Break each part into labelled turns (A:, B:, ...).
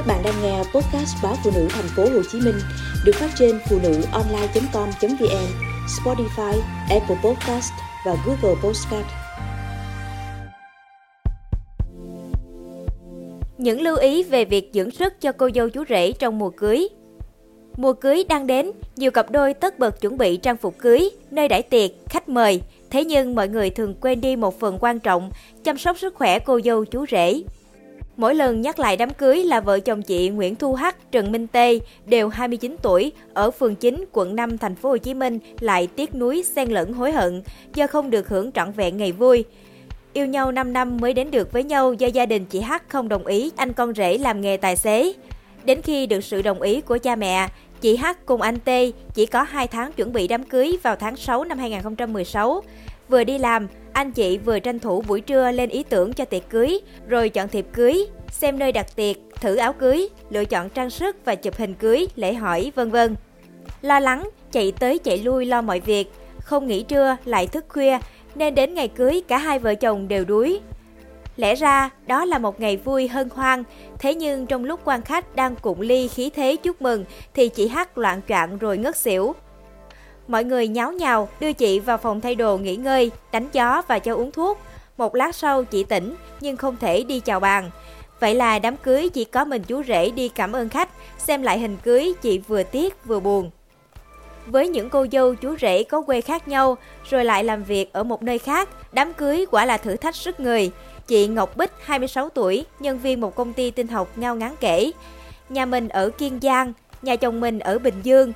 A: Các bạn đang nghe podcast báo phụ nữ thành phố Hồ Chí Minh được phát trên phụ nữ online.com.vn, Spotify, Apple Podcast và Google Podcast.
B: Những lưu ý về việc dưỡng sức cho cô dâu chú rể trong mùa cưới. Mùa cưới đang đến, nhiều cặp đôi tất bật chuẩn bị trang phục cưới, nơi đãi tiệc, khách mời. Thế nhưng mọi người thường quên đi một phần quan trọng, chăm sóc sức khỏe cô dâu chú rể. Mỗi lần nhắc lại đám cưới là vợ chồng chị Nguyễn Thu Hắc, Trần Minh Tê đều 29 tuổi ở phường 9, quận 5 thành phố Hồ Chí Minh lại tiếc nuối xen lẫn hối hận do không được hưởng trọn vẹn ngày vui. Yêu nhau 5 năm mới đến được với nhau do gia đình chị Hắc không đồng ý anh con rể làm nghề tài xế. Đến khi được sự đồng ý của cha mẹ, chị Hắc cùng anh Tê chỉ có 2 tháng chuẩn bị đám cưới vào tháng 6 năm 2016. Vừa đi làm, anh chị vừa tranh thủ buổi trưa lên ý tưởng cho tiệc cưới, rồi chọn thiệp cưới, xem nơi đặt tiệc, thử áo cưới, lựa chọn trang sức và chụp hình cưới, lễ hỏi, vân vân. Lo lắng, chạy tới chạy lui lo mọi việc, không nghỉ trưa lại thức khuya, nên đến ngày cưới cả hai vợ chồng đều đuối. Lẽ ra đó là một ngày vui hân hoan, thế nhưng trong lúc quan khách đang cụng ly khí thế chúc mừng thì chị Hắc loạn choạng rồi ngất xỉu. Mọi người nháo nhào đưa chị vào phòng thay đồ nghỉ ngơi, đánh gió và cho uống thuốc. Một lát sau chị tỉnh nhưng không thể đi chào bàn. Vậy là đám cưới chỉ có mình chú rể đi cảm ơn khách, xem lại hình cưới chị vừa tiếc vừa buồn. Với những cô dâu chú rể có quê khác nhau, rồi lại làm việc ở một nơi khác, đám cưới quả là thử thách sức người. Chị Ngọc Bích, 26 tuổi, nhân viên một công ty tinh học ngao ngán kể. Nhà mình ở Kiên Giang, nhà chồng mình ở Bình Dương.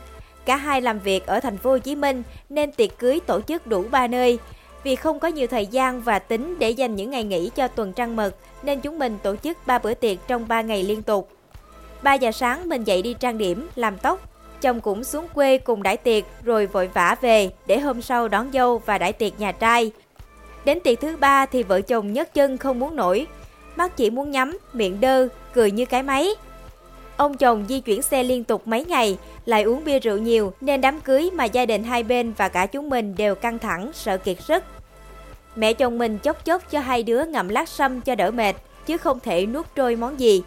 B: Cả hai làm việc ở thành phố Hồ Chí Minh nên tiệc cưới tổ chức đủ ba nơi. Vì không có nhiều thời gian và tính để dành những ngày nghỉ cho tuần trăng mật nên chúng mình tổ chức 3 bữa tiệc trong 3 ngày liên tục. 3 giờ sáng mình dậy đi trang điểm, làm tóc. Chồng cũng xuống quê cùng đãi tiệc rồi vội vã về để hôm sau đón dâu và đãi tiệc nhà trai. Đến tiệc thứ ba thì vợ chồng nhấc chân không muốn nổi. Mắt chỉ muốn nhắm, miệng đơ, cười như cái máy. Ông chồng di chuyển xe liên tục mấy ngày, lại uống bia rượu nhiều nên đám cưới mà gia đình hai bên và cả chúng mình đều căng thẳng, sợ kiệt sức. Mẹ chồng mình chốc chốc cho hai đứa ngậm lát sâm cho đỡ mệt, chứ không thể nuốt trôi món gì.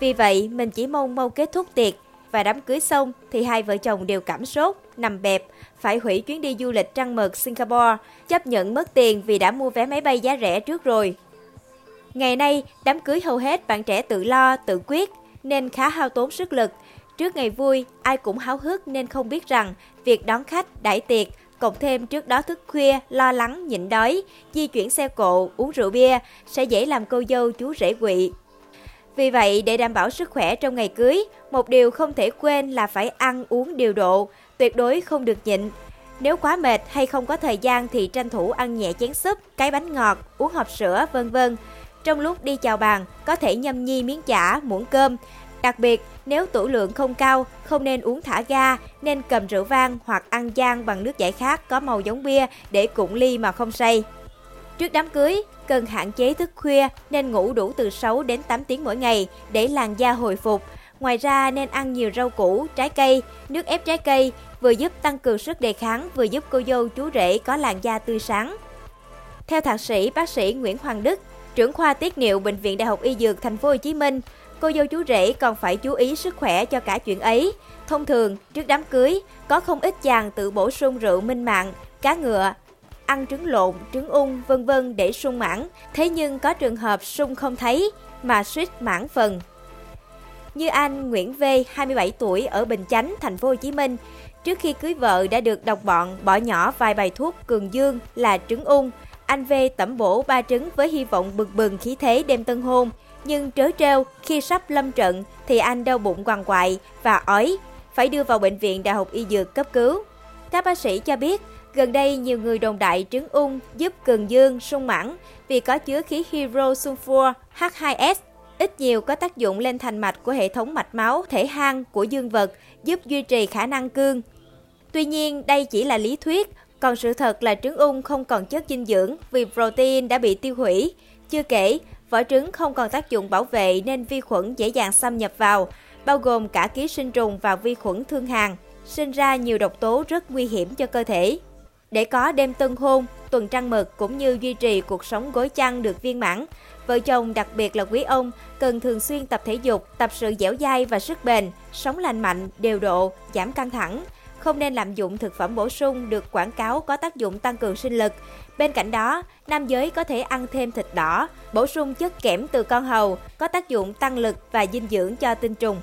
B: Vì vậy, mình chỉ mong mau kết thúc tiệc và đám cưới xong thì hai vợ chồng đều cảm sốt, nằm bẹp, phải hủy chuyến đi du lịch trăng mật Singapore, chấp nhận mất tiền vì đã mua vé máy bay giá rẻ trước rồi. Ngày nay, đám cưới hầu hết bạn trẻ tự lo, tự quyết, nên khá hao tốn sức lực. Trước ngày vui, ai cũng háo hức nên không biết rằng việc đón khách, đãi tiệc, cộng thêm trước đó thức khuya, lo lắng, nhịn đói, di chuyển xe cộ, uống rượu bia sẽ dễ làm cô dâu chú rể quỵ. Vì vậy, để đảm bảo sức khỏe trong ngày cưới, một điều không thể quên là phải ăn uống điều độ, tuyệt đối không được nhịn. Nếu quá mệt hay không có thời gian thì tranh thủ ăn nhẹ chén súp, cái bánh ngọt, uống hộp sữa, vân vân. Trong lúc đi chào bàn, có thể nhâm nhi miếng chả, muỗng cơm. Đặc biệt, nếu tủ lượng không cao, không nên uống thả ga, nên cầm rượu vang hoặc ăn gian bằng nước giải khát có màu giống bia để cụng ly mà không say. Trước đám cưới, cần hạn chế thức khuya nên ngủ đủ từ 6 đến 8 tiếng mỗi ngày để làn da hồi phục. Ngoài ra nên ăn nhiều rau củ, trái cây, nước ép trái cây vừa giúp tăng cường sức đề kháng vừa giúp cô dâu chú rể có làn da tươi sáng. Theo thạc sĩ bác sĩ Nguyễn Hoàng Đức, trưởng khoa tiết niệu bệnh viện Đại học Y Dược Thành phố Hồ Chí Minh, cô dâu chú rể còn phải chú ý sức khỏe cho cả chuyện ấy. Thông thường, trước đám cưới, có không ít chàng tự bổ sung rượu minh mạng, cá ngựa, ăn trứng lộn, trứng ung, vân vân để sung mãn. Thế nhưng có trường hợp sung không thấy mà suýt mãn phần. Như anh Nguyễn V, 27 tuổi ở Bình Chánh, thành phố Hồ Chí Minh, trước khi cưới vợ đã được đồng bọn bỏ nhỏ vài bài thuốc cường dương là trứng ung. Anh V tẩm bổ ba trứng với hy vọng bừng bừng khí thế đêm tân hôn. Nhưng trớ trêu, khi sắp lâm trận thì anh đau bụng quằn quại và ói, phải đưa vào bệnh viện Đại học Y Dược cấp cứu. Các bác sĩ cho biết, gần đây nhiều người đồn đại trứng ung giúp cường dương, sung mãn vì có chứa khí hydro sulfur H2S ít nhiều có tác dụng lên thành mạch của hệ thống mạch máu thể hang của dương vật, giúp duy trì khả năng cương. Tuy nhiên, đây chỉ là lý thuyết, còn sự thật là trứng ung không còn chất dinh dưỡng vì protein đã bị tiêu hủy. Chưa kể, vỏ trứng không còn tác dụng bảo vệ nên vi khuẩn dễ dàng xâm nhập vào, bao gồm cả ký sinh trùng và vi khuẩn thương hàn, sinh ra nhiều độc tố rất nguy hiểm cho cơ thể. Để có đêm tân hôn, tuần trăng mật cũng như duy trì cuộc sống gối chăn được viên mãn, Vợ chồng đặc biệt là quý ông cần thường xuyên tập thể dục, tập sự dẻo dai và sức bền, sống lành mạnh, đều độ, giảm căng thẳng. Không nên lạm dụng thực phẩm bổ sung được quảng cáo có tác dụng tăng cường sinh lực. Bên cạnh đó, nam giới có thể ăn thêm thịt đỏ, bổ sung chất kẽm từ con hầu, có tác dụng tăng lực và dinh dưỡng cho tinh trùng.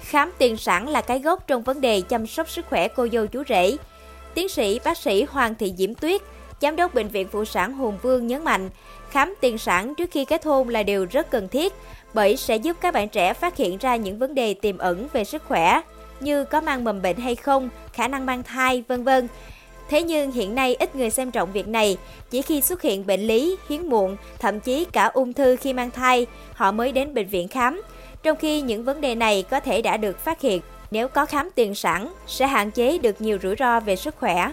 B: Khám tiền sản là cái gốc trong vấn đề chăm sóc sức khỏe cô dâu chú rể. Tiến sĩ bác sĩ Hoàng Thị Diễm Tuyết, Giám đốc Bệnh viện Phụ sản Hùng Vương nhấn mạnh, khám tiền sản trước khi kết hôn là điều rất cần thiết bởi sẽ giúp các bạn trẻ phát hiện ra những vấn đề tiềm ẩn về sức khỏe như có mang mầm bệnh hay không, khả năng mang thai, vân vân. Thế nhưng hiện nay ít người xem trọng việc này, chỉ khi xuất hiện bệnh lý, hiếm muộn, thậm chí cả ung thư khi mang thai, họ mới đến bệnh viện khám. Trong khi những vấn đề này có thể đã được phát hiện nếu có khám tiền sản, sẽ hạn chế được nhiều rủi ro về sức khỏe.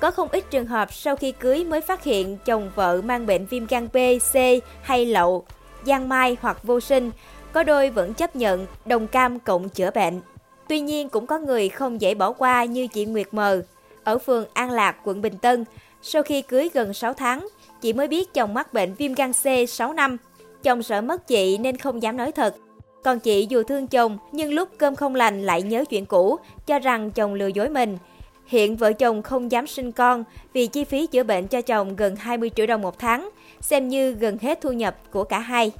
B: Có không ít trường hợp sau khi cưới mới phát hiện chồng vợ mang bệnh viêm gan B, C hay lậu, giang mai hoặc vô sinh, có đôi vẫn chấp nhận đồng cam cộng chữa bệnh. Tuy nhiên cũng có người không dễ bỏ qua như chị Nguyệt Mờ. Ở phường An Lạc, quận Bình Tân, sau khi cưới gần 6 tháng, chị mới biết chồng mắc bệnh viêm gan C 6 năm. Chồng sợ mất chị nên không dám nói thật. Còn chị dù thương chồng nhưng lúc cơm không lành lại nhớ chuyện cũ, cho rằng chồng lừa dối mình. Hiện vợ chồng không dám sinh con vì chi phí chữa bệnh cho chồng gần 20 triệu đồng một tháng, xem như gần hết thu nhập của cả hai.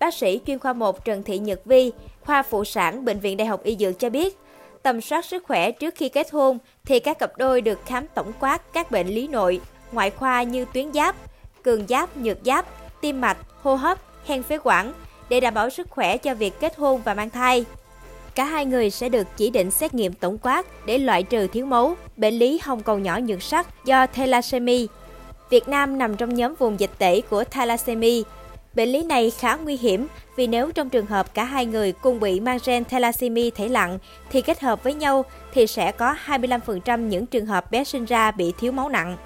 B: Bác sĩ chuyên khoa 1 Trần Thị Nhật Vi, khoa phụ sản Bệnh viện Đại học Y Dược cho biết, tầm soát sức khỏe trước khi kết hôn thì các cặp đôi được khám tổng quát các bệnh lý nội, ngoại khoa như tuyến giáp, cường giáp, nhược giáp, tim mạch, hô hấp, hen phế quản để đảm bảo sức khỏe cho việc kết hôn và mang thai. Cả hai người sẽ được chỉ định xét nghiệm tổng quát để loại trừ thiếu máu, bệnh lý hồng cầu nhỏ nhược sắc do thalassemia. Việt Nam nằm trong nhóm vùng dịch tễ của thalassemia. Bệnh lý này khá nguy hiểm vì nếu trong trường hợp cả hai người cùng bị mang gen thalassemia thể lặng thì kết hợp với nhau thì sẽ có 25% những trường hợp bé sinh ra bị thiếu máu nặng.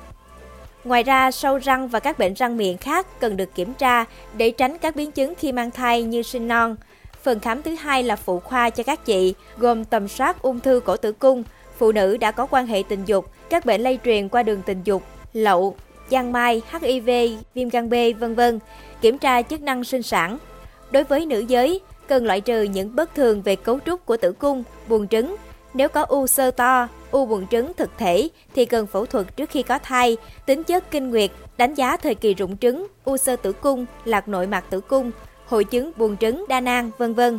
B: Ngoài ra, sâu răng và các bệnh răng miệng khác cần được kiểm tra để tránh các biến chứng khi mang thai như sinh non. Phần khám thứ hai là phụ khoa cho các chị, gồm tầm soát ung thư cổ tử cung, phụ nữ đã có quan hệ tình dục, các bệnh lây truyền qua đường tình dục, lậu, giang mai, HIV, viêm gan B, vân vân, kiểm tra chức năng sinh sản. Đối với nữ giới, cần loại trừ những bất thường về cấu trúc của tử cung, buồng trứng. Nếu có u sơ to, u buồng trứng thực thể thì cần phẫu thuật trước khi có thai, tính chất kinh nguyệt, đánh giá thời kỳ rụng trứng, u sơ tử cung, lạc nội mạc tử cung, hội chứng buồng trứng, đa nang, vân vân.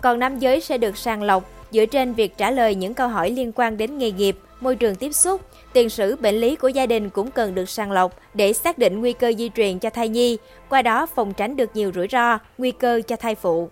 B: Còn nam giới sẽ được sàng lọc dựa trên việc trả lời những câu hỏi liên quan đến nghề nghiệp, môi trường tiếp xúc, tiền sử bệnh lý của gia đình cũng cần được sàng lọc để xác định nguy cơ di truyền cho thai nhi, qua đó phòng tránh được nhiều rủi ro, nguy cơ cho thai phụ.